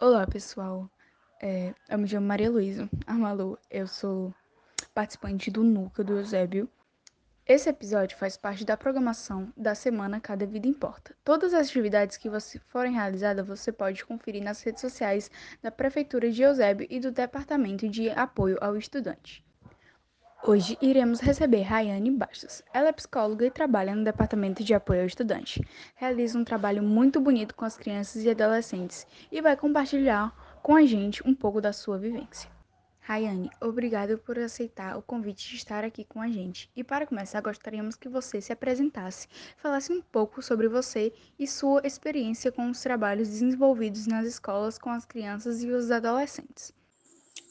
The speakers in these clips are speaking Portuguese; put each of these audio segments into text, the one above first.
Olá, pessoal. É, eu me chamo Maria Luísa Armalu. Eu sou participante do Núcleo do Eusébio. Esse episódio faz parte da programação da semana Cada Vida Importa. Todas as atividades que você forem realizadas, você pode conferir nas redes sociais da Prefeitura de Eusébio e do Departamento de Apoio ao Estudante. Hoje iremos receber Rayane Bastos. Ela é psicóloga e trabalha no Departamento de Apoio ao Estudante. Realiza um trabalho muito bonito com as crianças e adolescentes e vai compartilhar com a gente um pouco da sua vivência. Rayane, obrigado por aceitar o convite de estar aqui com a gente. E para começar, gostaríamos que você se apresentasse, falasse um pouco sobre você e sua experiência com os trabalhos desenvolvidos nas escolas com as crianças e os adolescentes.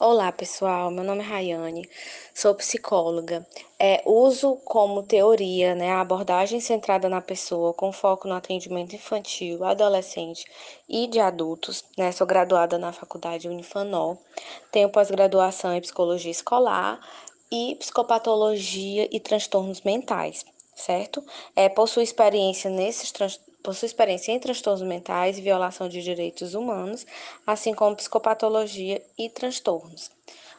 Olá, pessoal. Meu nome é Rayane, sou psicóloga. É, uso como teoria né, a abordagem centrada na pessoa, com foco no atendimento infantil, adolescente e de adultos. Né? Sou graduada na faculdade Unifanol, tenho pós-graduação em psicologia escolar e psicopatologia e transtornos mentais, certo? É, possuo experiência nesses transtornos possui experiência em transtornos mentais e violação de direitos humanos, assim como psicopatologia e transtornos,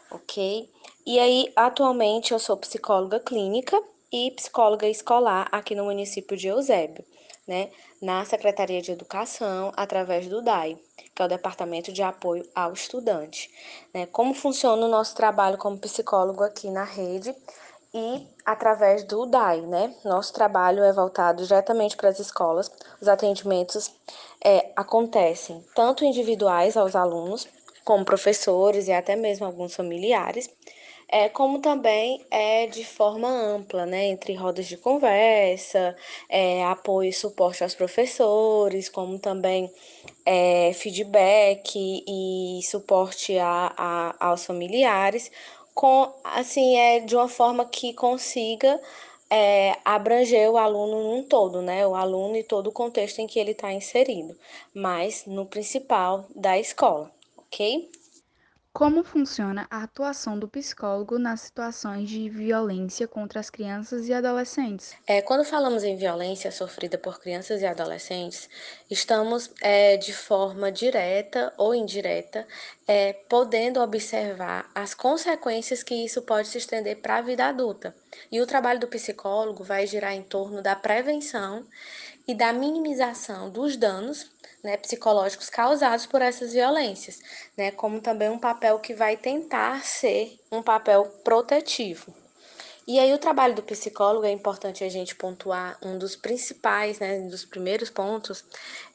ok? E aí, atualmente, eu sou psicóloga clínica e psicóloga escolar aqui no município de Eusébio, né? Na Secretaria de Educação, através do DAI, que é o Departamento de Apoio ao Estudante. Né? Como funciona o nosso trabalho como psicólogo aqui na rede? E através do DAI, né? Nosso trabalho é voltado diretamente para as escolas. Os atendimentos é, acontecem tanto individuais aos alunos, como professores e até mesmo alguns familiares, é, como também é de forma ampla, né? Entre rodas de conversa, é, apoio e suporte aos professores, como também é, feedback e suporte a, a, aos familiares, com assim é de uma forma que consiga é, abranger o aluno num todo, né? O aluno e todo o contexto em que ele está inserido, mas no principal da escola, ok? Como funciona a atuação do psicólogo nas situações de violência contra as crianças e adolescentes? É, quando falamos em violência sofrida por crianças e adolescentes, estamos é, de forma direta ou indireta é, podendo observar as consequências que isso pode se estender para a vida adulta. E o trabalho do psicólogo vai girar em torno da prevenção e da minimização dos danos né, psicológicos causados por essas violências, né, como também um papel que vai tentar ser um papel protetivo. E aí o trabalho do psicólogo é importante a gente pontuar um dos principais, né, um dos primeiros pontos,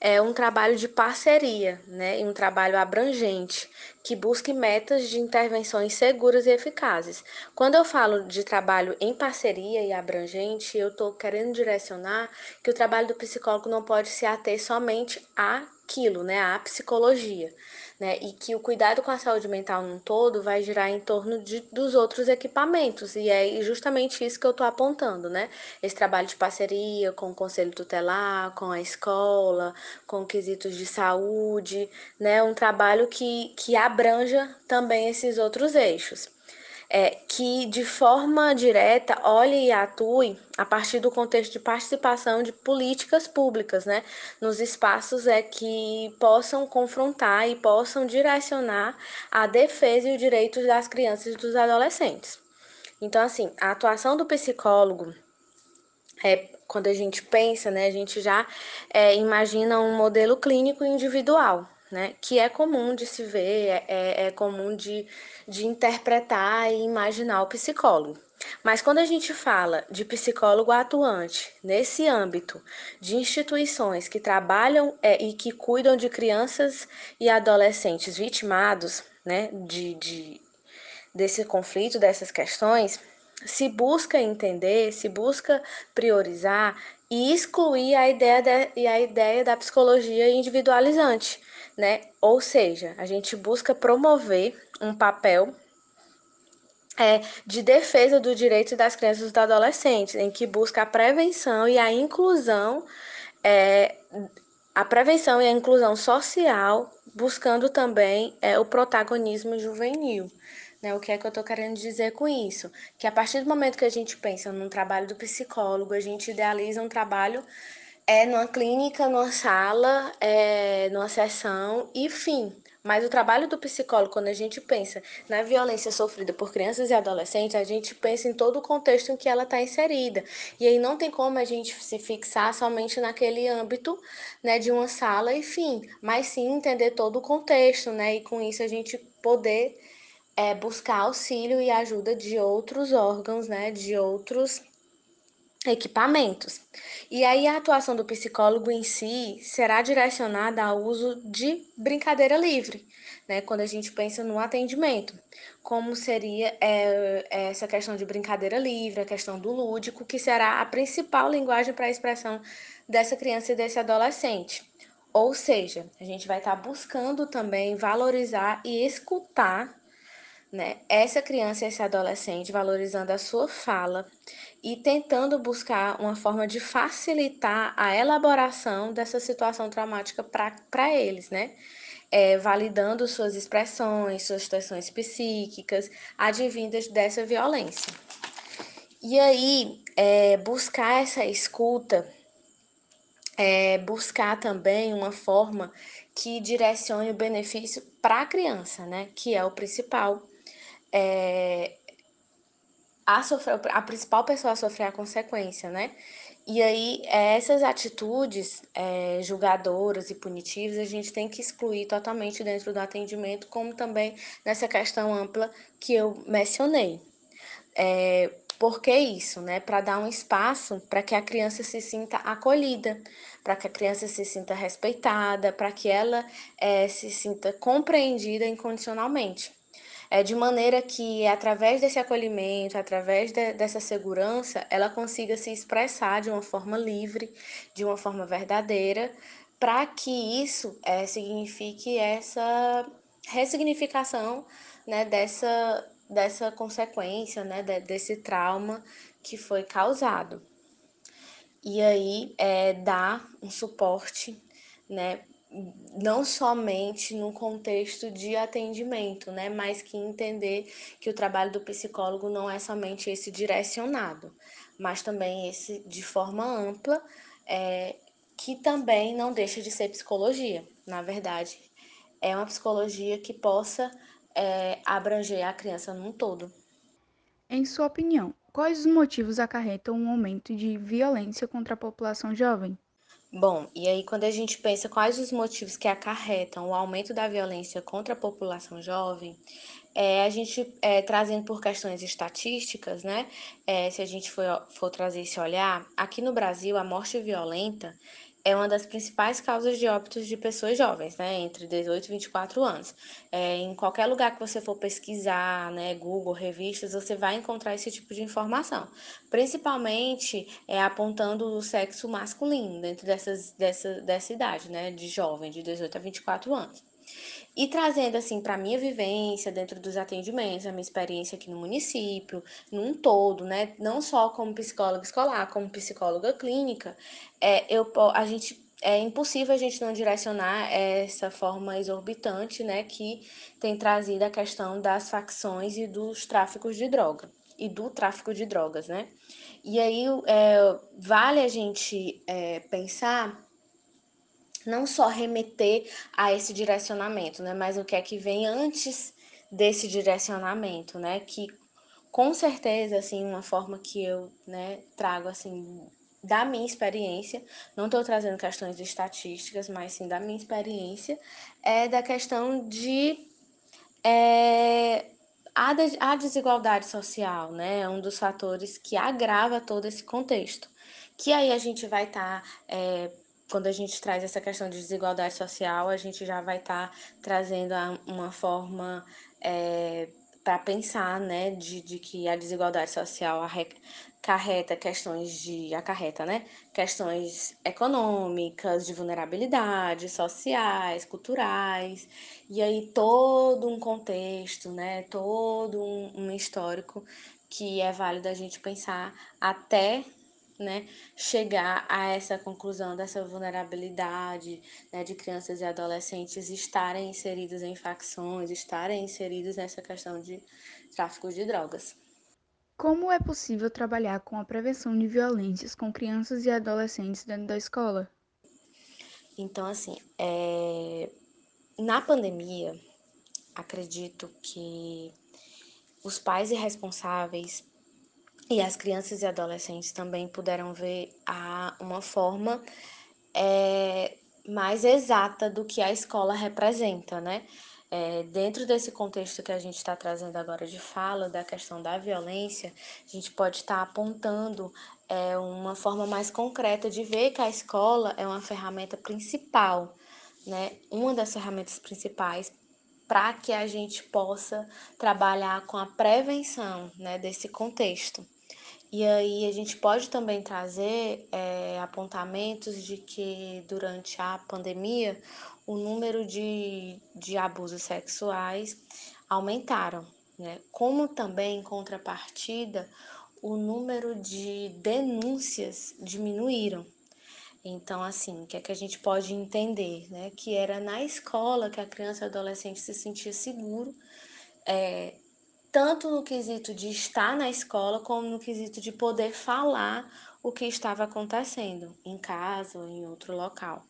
é um trabalho de parceria, né, um trabalho abrangente que busque metas de intervenções seguras e eficazes. Quando eu falo de trabalho em parceria e abrangente, eu estou querendo direcionar que o trabalho do psicólogo não pode se ater somente àquilo, né, à psicologia né? E que o cuidado com a saúde mental num todo vai girar em torno de, dos outros equipamentos. E é justamente isso que eu estou apontando, né? Esse trabalho de parceria com o conselho tutelar, com a escola, com quesitos de saúde, né? Um trabalho que, que abranja também esses outros eixos é, que de forma direta olhe e atue a partir do contexto de participação de políticas públicas, né, nos espaços é que possam confrontar e possam direcionar a defesa e os direitos das crianças e dos adolescentes. Então, assim, a atuação do psicólogo é, quando a gente pensa, né, a gente já é, imagina um modelo clínico individual, né, que é comum de se ver, é, é, é comum de, de interpretar e imaginar o psicólogo. Mas quando a gente fala de psicólogo atuante nesse âmbito de instituições que trabalham é, e que cuidam de crianças e adolescentes vitimados né, de, de, desse conflito, dessas questões, se busca entender, se busca priorizar e excluir a ideia, de, a ideia da psicologia individualizante né? Ou seja, a gente busca promover um papel é, de defesa do direito das crianças e dos adolescentes, em que busca a prevenção e a inclusão, é, a prevenção e a inclusão social, buscando também é, o protagonismo juvenil. Né? O que é que eu estou querendo dizer com isso? Que a partir do momento que a gente pensa num trabalho do psicólogo, a gente idealiza um trabalho é numa clínica, numa sala, é, numa sessão, enfim. Mas o trabalho do psicólogo, quando a gente pensa na violência sofrida por crianças e adolescentes, a gente pensa em todo o contexto em que ela está inserida. E aí não tem como a gente se fixar somente naquele âmbito né, de uma sala, enfim, mas sim entender todo o contexto, né? E com isso a gente poder é, buscar auxílio e ajuda de outros órgãos, né? De outros equipamentos. E aí a atuação do psicólogo em si será direcionada ao uso de brincadeira livre, né? Quando a gente pensa no atendimento, como seria é, essa questão de brincadeira livre, a questão do lúdico, que será a principal linguagem para a expressão dessa criança e desse adolescente. Ou seja, a gente vai estar tá buscando também valorizar e escutar né, essa criança esse adolescente, valorizando a sua fala e tentando buscar uma forma de facilitar a elaboração dessa situação traumática para eles, né? É, validando suas expressões, suas situações psíquicas, advindas dessa violência. E aí, é, buscar essa escuta, é, buscar também uma forma que direcione o benefício para a criança, né? Que é o principal. É, a, sofrer, a principal pessoa a sofrer a consequência, né? E aí, essas atitudes é, julgadoras e punitivas a gente tem que excluir totalmente dentro do atendimento, como também nessa questão ampla que eu mencionei. É, por que isso? Né? Para dar um espaço para que a criança se sinta acolhida, para que a criança se sinta respeitada, para que ela é, se sinta compreendida incondicionalmente. É de maneira que, através desse acolhimento, através de, dessa segurança, ela consiga se expressar de uma forma livre, de uma forma verdadeira, para que isso é, signifique essa ressignificação né, dessa, dessa consequência, né, desse trauma que foi causado. E aí é, dar um suporte né, não somente no contexto de atendimento, né, mas que entender que o trabalho do psicólogo não é somente esse direcionado, mas também esse de forma ampla, é, que também não deixa de ser psicologia, na verdade. É uma psicologia que possa é, abranger a criança num todo. Em sua opinião, quais os motivos acarretam um aumento de violência contra a população jovem? Bom, e aí quando a gente pensa quais os motivos que acarretam o aumento da violência contra a população jovem, é, a gente é, trazendo por questões estatísticas, né? É, se a gente for, for trazer esse olhar, aqui no Brasil a morte violenta é uma das principais causas de óbitos de pessoas jovens, né, entre 18 e 24 anos. É, em qualquer lugar que você for pesquisar, né, Google, revistas, você vai encontrar esse tipo de informação, principalmente é, apontando o sexo masculino dentro dessas, dessa, dessa idade, né, de jovem, de 18 a 24 anos. E trazendo assim para minha vivência dentro dos atendimentos, a minha experiência aqui no município, num todo, né, não só como psicóloga escolar, como psicóloga clínica, é, eu, a gente é impossível a gente não direcionar essa forma exorbitante, né, que tem trazido a questão das facções e dos tráficos de droga e do tráfico de drogas, né? E aí é, vale a gente é, pensar não só remeter a esse direcionamento, né, mas o que é que vem antes desse direcionamento, né, que com certeza, assim, uma forma que eu, né, trago, assim, da minha experiência, não estou trazendo questões estatísticas, mas sim da minha experiência, é da questão de é, a, de, a desigualdade social, né, é um dos fatores que agrava todo esse contexto, que aí a gente vai estar tá, é, quando a gente traz essa questão de desigualdade social, a gente já vai estar tá trazendo uma forma é, para pensar, né, de, de que a desigualdade social acarreta questões de acarreta, né, questões econômicas, de vulnerabilidade, sociais, culturais, e aí todo um contexto, né, todo um, um histórico que é válido a gente pensar até né, chegar a essa conclusão dessa vulnerabilidade né, de crianças e adolescentes estarem inseridos em facções, estarem inseridos nessa questão de tráfico de drogas. Como é possível trabalhar com a prevenção de violências com crianças e adolescentes dentro da escola? Então, assim, é... na pandemia, acredito que os pais irresponsáveis e as crianças e adolescentes também puderam ver a, uma forma é, mais exata do que a escola representa, né? É, dentro desse contexto que a gente está trazendo agora de fala, da questão da violência, a gente pode estar tá apontando é, uma forma mais concreta de ver que a escola é uma ferramenta principal, né? Uma das ferramentas principais para que a gente possa trabalhar com a prevenção né, desse contexto. E aí a gente pode também trazer é, apontamentos de que durante a pandemia o número de, de abusos sexuais aumentaram, né? Como também em contrapartida o número de denúncias diminuíram. Então, assim, o que é que a gente pode entender, né? Que era na escola que a criança e adolescente se sentia seguro, é, tanto no quesito de estar na escola, como no quesito de poder falar o que estava acontecendo em casa ou em outro local.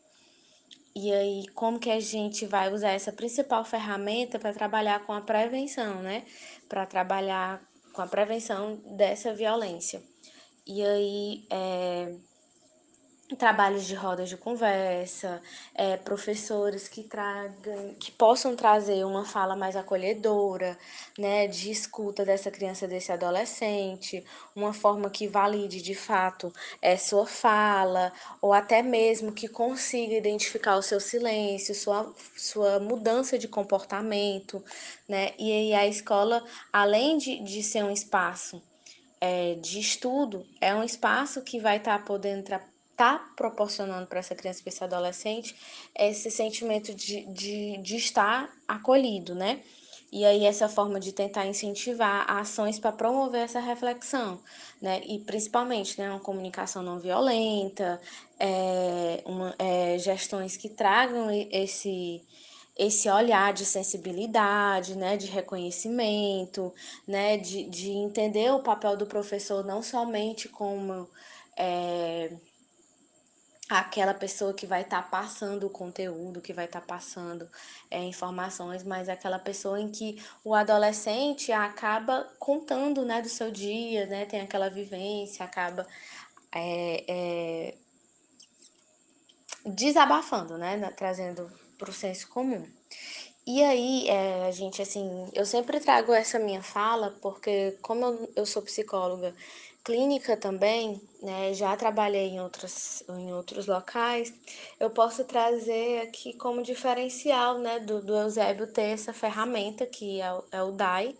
E aí, como que a gente vai usar essa principal ferramenta para trabalhar com a prevenção, né? Para trabalhar com a prevenção dessa violência. E aí, é, trabalhos de rodas de conversa, é, professores que tragam, que possam trazer uma fala mais acolhedora, né, de escuta dessa criança, desse adolescente, uma forma que valide de fato é, sua fala, ou até mesmo que consiga identificar o seu silêncio, sua, sua mudança de comportamento, né, e aí a escola, além de, de ser um espaço é, de estudo, é um espaço que vai estar tá podendo está proporcionando para essa criança e esse adolescente esse sentimento de, de, de estar acolhido, né? E aí essa forma de tentar incentivar ações para promover essa reflexão, né? E principalmente, né, uma comunicação não violenta, é, uma, é, gestões que tragam esse esse olhar de sensibilidade, né, de reconhecimento, né, de, de entender o papel do professor não somente como é, aquela pessoa que vai estar tá passando o conteúdo, que vai estar tá passando é, informações, mas aquela pessoa em que o adolescente acaba contando né, do seu dia, né, tem aquela vivência, acaba é, é, desabafando, né, trazendo para o senso comum. E aí, é, gente, assim, eu sempre trago essa minha fala, porque como eu, eu sou psicóloga clínica também, né, já trabalhei em, outros em outros locais, eu posso trazer aqui como diferencial né, do, do Eusébio ter essa ferramenta, que é o, é o DAI,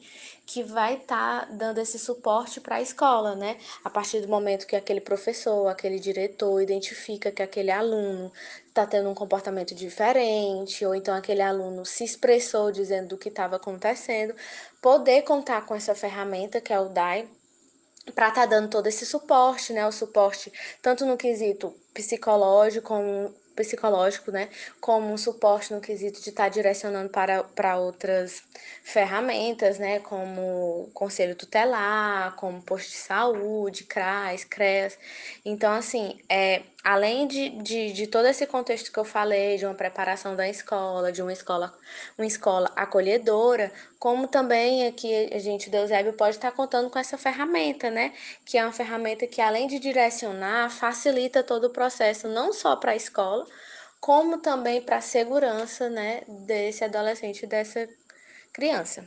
que vai estar tá dando esse suporte para a escola, né? A partir do momento que aquele professor, aquele diretor identifica que aquele aluno está tendo um comportamento diferente, ou então aquele aluno se expressou dizendo do que estava acontecendo, poder contar com essa ferramenta que é o DAI para estar tá dando todo esse suporte, né? O suporte tanto no quesito psicológico como psicológico, né? Como um suporte no quesito de estar tá direcionando para, para outras ferramentas, né? Como conselho tutelar, como posto de saúde, CRAS, CREAS. Então, assim, é, além de, de, de todo esse contexto que eu falei, de uma preparação da escola, de uma escola, uma escola acolhedora, como também aqui a gente, o Deusébio, pode estar contando com essa ferramenta, né? Que é uma ferramenta que, além de direcionar, facilita todo o processo, não só para a escola, como também para a segurança, né, desse adolescente, dessa criança.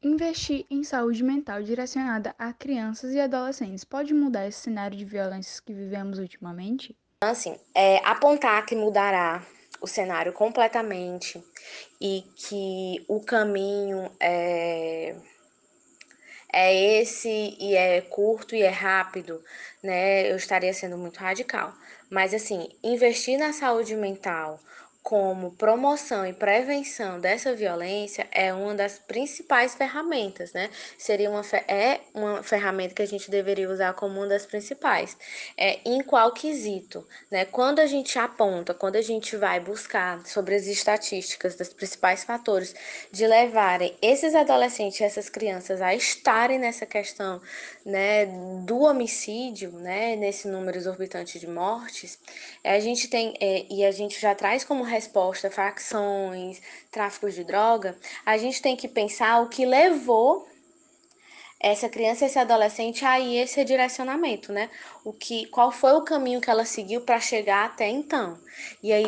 Investir em saúde mental direcionada a crianças e adolescentes pode mudar esse cenário de violências que vivemos ultimamente? Assim, é, apontar que mudará o cenário completamente e que o caminho é, é esse e é curto e é rápido, né? Eu estaria sendo muito radical. Mas assim, investir na saúde mental como promoção e prevenção dessa violência é uma das principais ferramentas, né? Seria uma é uma ferramenta que a gente deveria usar como uma das principais. É, em qual quesito, né? Quando a gente aponta, quando a gente vai buscar sobre as estatísticas dos principais fatores de levarem esses adolescentes, essas crianças a estarem nessa questão, né, do homicídio, né, nesse número exorbitante de mortes, a gente tem é, e a gente já traz como resposta facções, tráfico de droga, a gente tem que pensar o que levou essa criança, esse adolescente aí esse direcionamento, né? O que, qual foi o caminho que ela seguiu para chegar até então? E aí,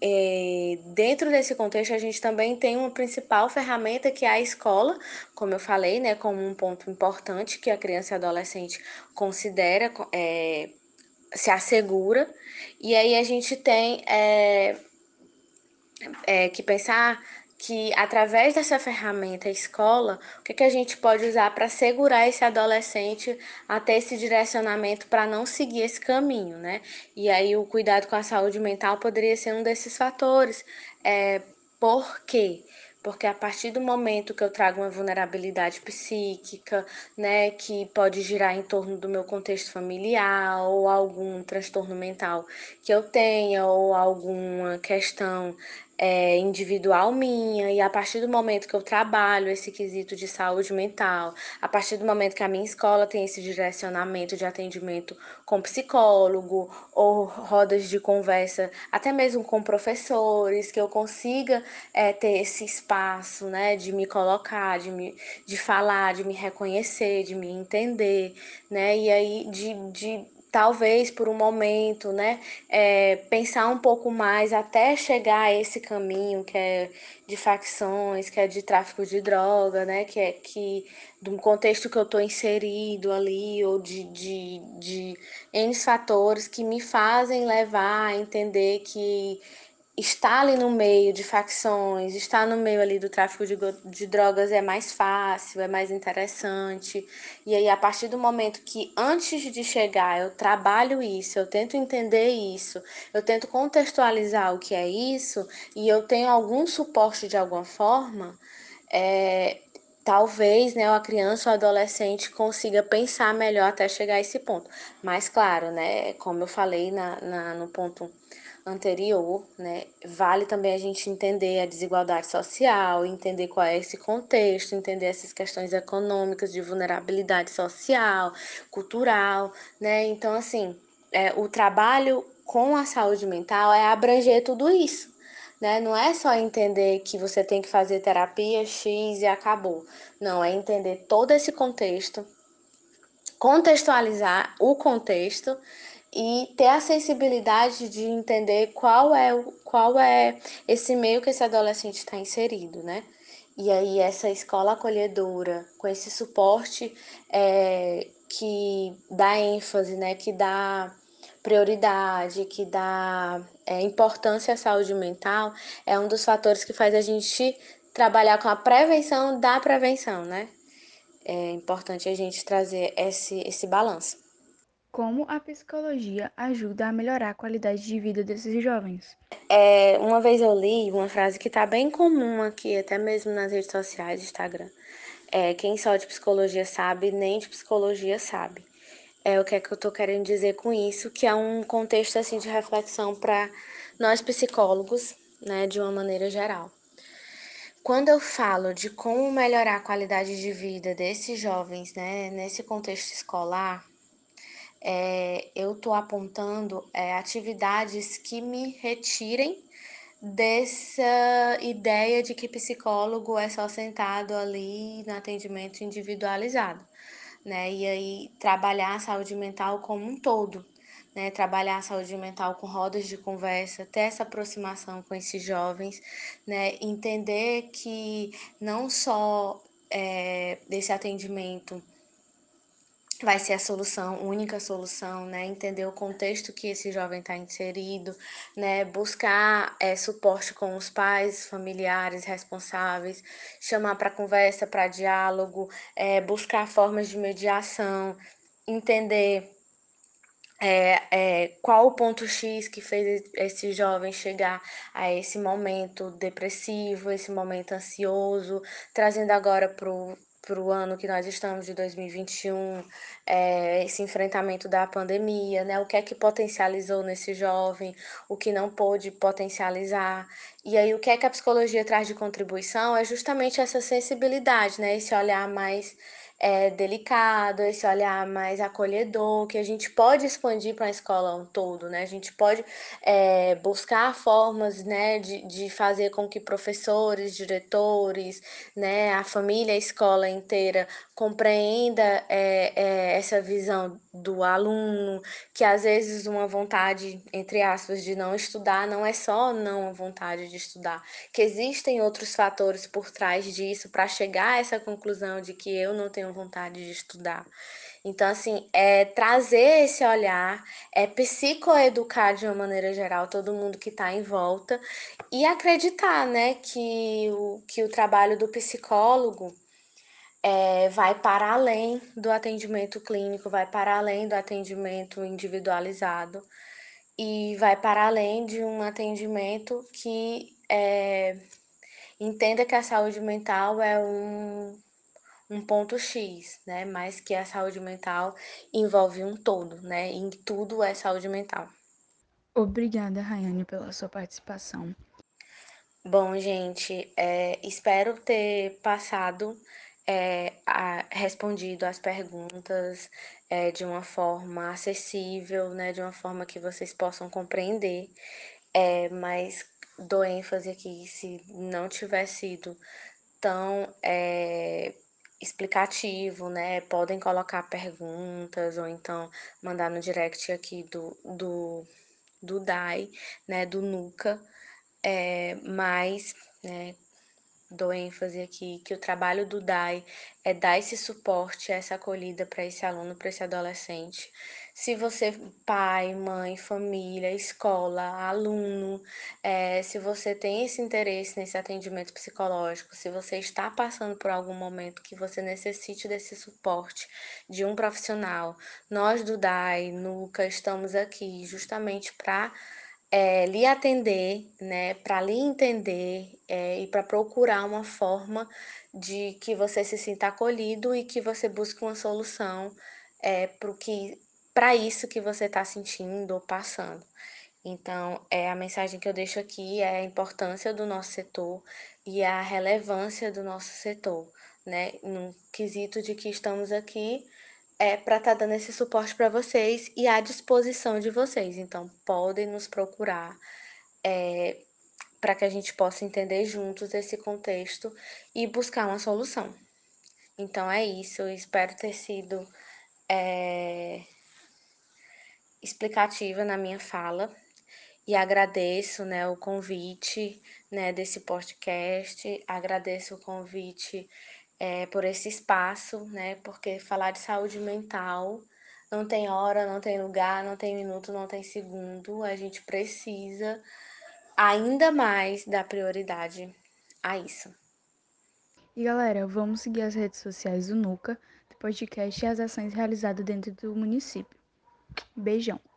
é, dentro desse contexto, a gente também tem uma principal ferramenta que é a escola, como eu falei, né? Como um ponto importante que a criança e adolescente considera, é, se assegura. E aí a gente tem é, é, que pensar que através dessa ferramenta escola, o que, que a gente pode usar para segurar esse adolescente a ter esse direcionamento para não seguir esse caminho, né? E aí o cuidado com a saúde mental poderia ser um desses fatores. É, por quê? porque a partir do momento que eu trago uma vulnerabilidade psíquica, né, que pode girar em torno do meu contexto familiar ou algum transtorno mental que eu tenha ou alguma questão é, individual minha, e a partir do momento que eu trabalho esse quesito de saúde mental, a partir do momento que a minha escola tem esse direcionamento de atendimento com psicólogo ou rodas de conversa, até mesmo com professores, que eu consiga é, ter esse espaço né, de me colocar, de, me, de falar, de me reconhecer, de me entender, né? E aí de, de talvez por um momento, né, é, pensar um pouco mais até chegar a esse caminho que é de facções, que é de tráfico de droga, né, que é que do contexto que eu estou inserido ali, ou de, de, de N fatores que me fazem levar a entender que estar ali no meio de facções, estar no meio ali do tráfico de, de drogas é mais fácil, é mais interessante. E aí, a partir do momento que antes de chegar eu trabalho isso, eu tento entender isso, eu tento contextualizar o que é isso, e eu tenho algum suporte de alguma forma, é, talvez né, a criança ou adolescente consiga pensar melhor até chegar a esse ponto. Mas, claro, né, como eu falei na, na no ponto anterior, né, vale também a gente entender a desigualdade social, entender qual é esse contexto, entender essas questões econômicas de vulnerabilidade social, cultural, né? Então, assim, é, o trabalho com a saúde mental é abranger tudo isso, né? Não é só entender que você tem que fazer terapia X e acabou. Não, é entender todo esse contexto, contextualizar o contexto e ter a sensibilidade de entender qual é, qual é esse meio que esse adolescente está inserido, né? E aí essa escola acolhedora, com esse suporte é, que dá ênfase, né? Que dá prioridade, que dá é, importância à saúde mental, é um dos fatores que faz a gente trabalhar com a prevenção da prevenção, né? É importante a gente trazer esse, esse balanço. Como a psicologia ajuda a melhorar a qualidade de vida desses jovens? É, uma vez eu li uma frase que está bem comum aqui, até mesmo nas redes sociais, Instagram. É, quem só de psicologia sabe, nem de psicologia sabe. É o que é que eu estou querendo dizer com isso, que é um contexto assim de reflexão para nós psicólogos, né, de uma maneira geral. Quando eu falo de como melhorar a qualidade de vida desses jovens, né, nesse contexto escolar, é, eu estou apontando é, atividades que me retirem dessa ideia de que psicólogo é só sentado ali no atendimento individualizado, né? E aí trabalhar a saúde mental como um todo, né? Trabalhar a saúde mental com rodas de conversa, ter essa aproximação com esses jovens, né? Entender que não só é, desse atendimento vai ser a solução, única solução, né? Entender o contexto que esse jovem está inserido, né? Buscar é, suporte com os pais, familiares responsáveis, chamar para conversa, para diálogo, é, buscar formas de mediação, entender é, é, qual o ponto X que fez esse jovem chegar a esse momento depressivo, esse momento ansioso, trazendo agora para o ano que nós estamos de 2021, é, esse enfrentamento da pandemia, né? O que é que potencializou nesse jovem, o que não pôde potencializar. E aí, o que é que a psicologia traz de contribuição é justamente essa sensibilidade, né? Esse olhar mais é, delicado, esse olhar mais acolhedor, que a gente pode expandir para a escola um todo, né? A gente pode é, buscar formas, né, de, de fazer com que professores, diretores, né, a família, a escola inteira compreenda é, é, essa visão do aluno, que às vezes uma vontade, entre aspas, de não estudar não é só não a vontade de estudar, que existem outros fatores por trás disso para chegar a essa conclusão de que eu não tenho vontade de estudar. Então, assim, é trazer esse olhar, é psicoeducar de uma maneira geral todo mundo que está em volta e acreditar, né, que o, que o trabalho do psicólogo é, vai para além do atendimento clínico, vai para além do atendimento individualizado e vai para além de um atendimento que é, entenda que a saúde mental é um, um ponto X, né? Mas que a saúde mental envolve um todo, né? Em tudo é saúde mental. Obrigada, Rayane, pela sua participação. Bom, gente, é, espero ter passado, é, a, respondido as perguntas é, de uma forma acessível, né? De uma forma que vocês possam compreender. É, mas dou ênfase aqui, se não tiver sido tão é, explicativo, né? Podem colocar perguntas ou então mandar no direct aqui do, do, do DAI, né? Do NUCA. É, mas, né, dou ênfase aqui que o trabalho do DAI é dar esse suporte, essa acolhida para esse aluno, para esse adolescente. Se você, pai, mãe, família, escola, aluno, é, se você tem esse interesse nesse atendimento psicológico, se você está passando por algum momento que você necessite desse suporte de um profissional, nós do DAI, NUCA, estamos aqui justamente para é, lhe atender, né, para lhe entender é, e para procurar uma forma de que você se sinta acolhido e que você busque uma solução é, para isso que você está sentindo ou passando. Então, é a mensagem que eu deixo aqui é a importância do nosso setor e a relevância do nosso setor, né, no quesito de que estamos aqui é para estar tá dando esse suporte para vocês e à disposição de vocês. Então, podem nos procurar é, para que a gente possa entender juntos esse contexto e buscar uma solução. Então, é isso. Eu espero ter sido é, explicativa na minha fala e agradeço né, o convite né, desse podcast, agradeço o convite é, por esse espaço, né? Porque falar de saúde mental não tem hora, não tem lugar, não tem minuto, não tem segundo. A gente precisa ainda mais dar prioridade a isso. E galera, vamos seguir as redes sociais do NUCA, do podcast e as ações realizadas dentro do município. Beijão!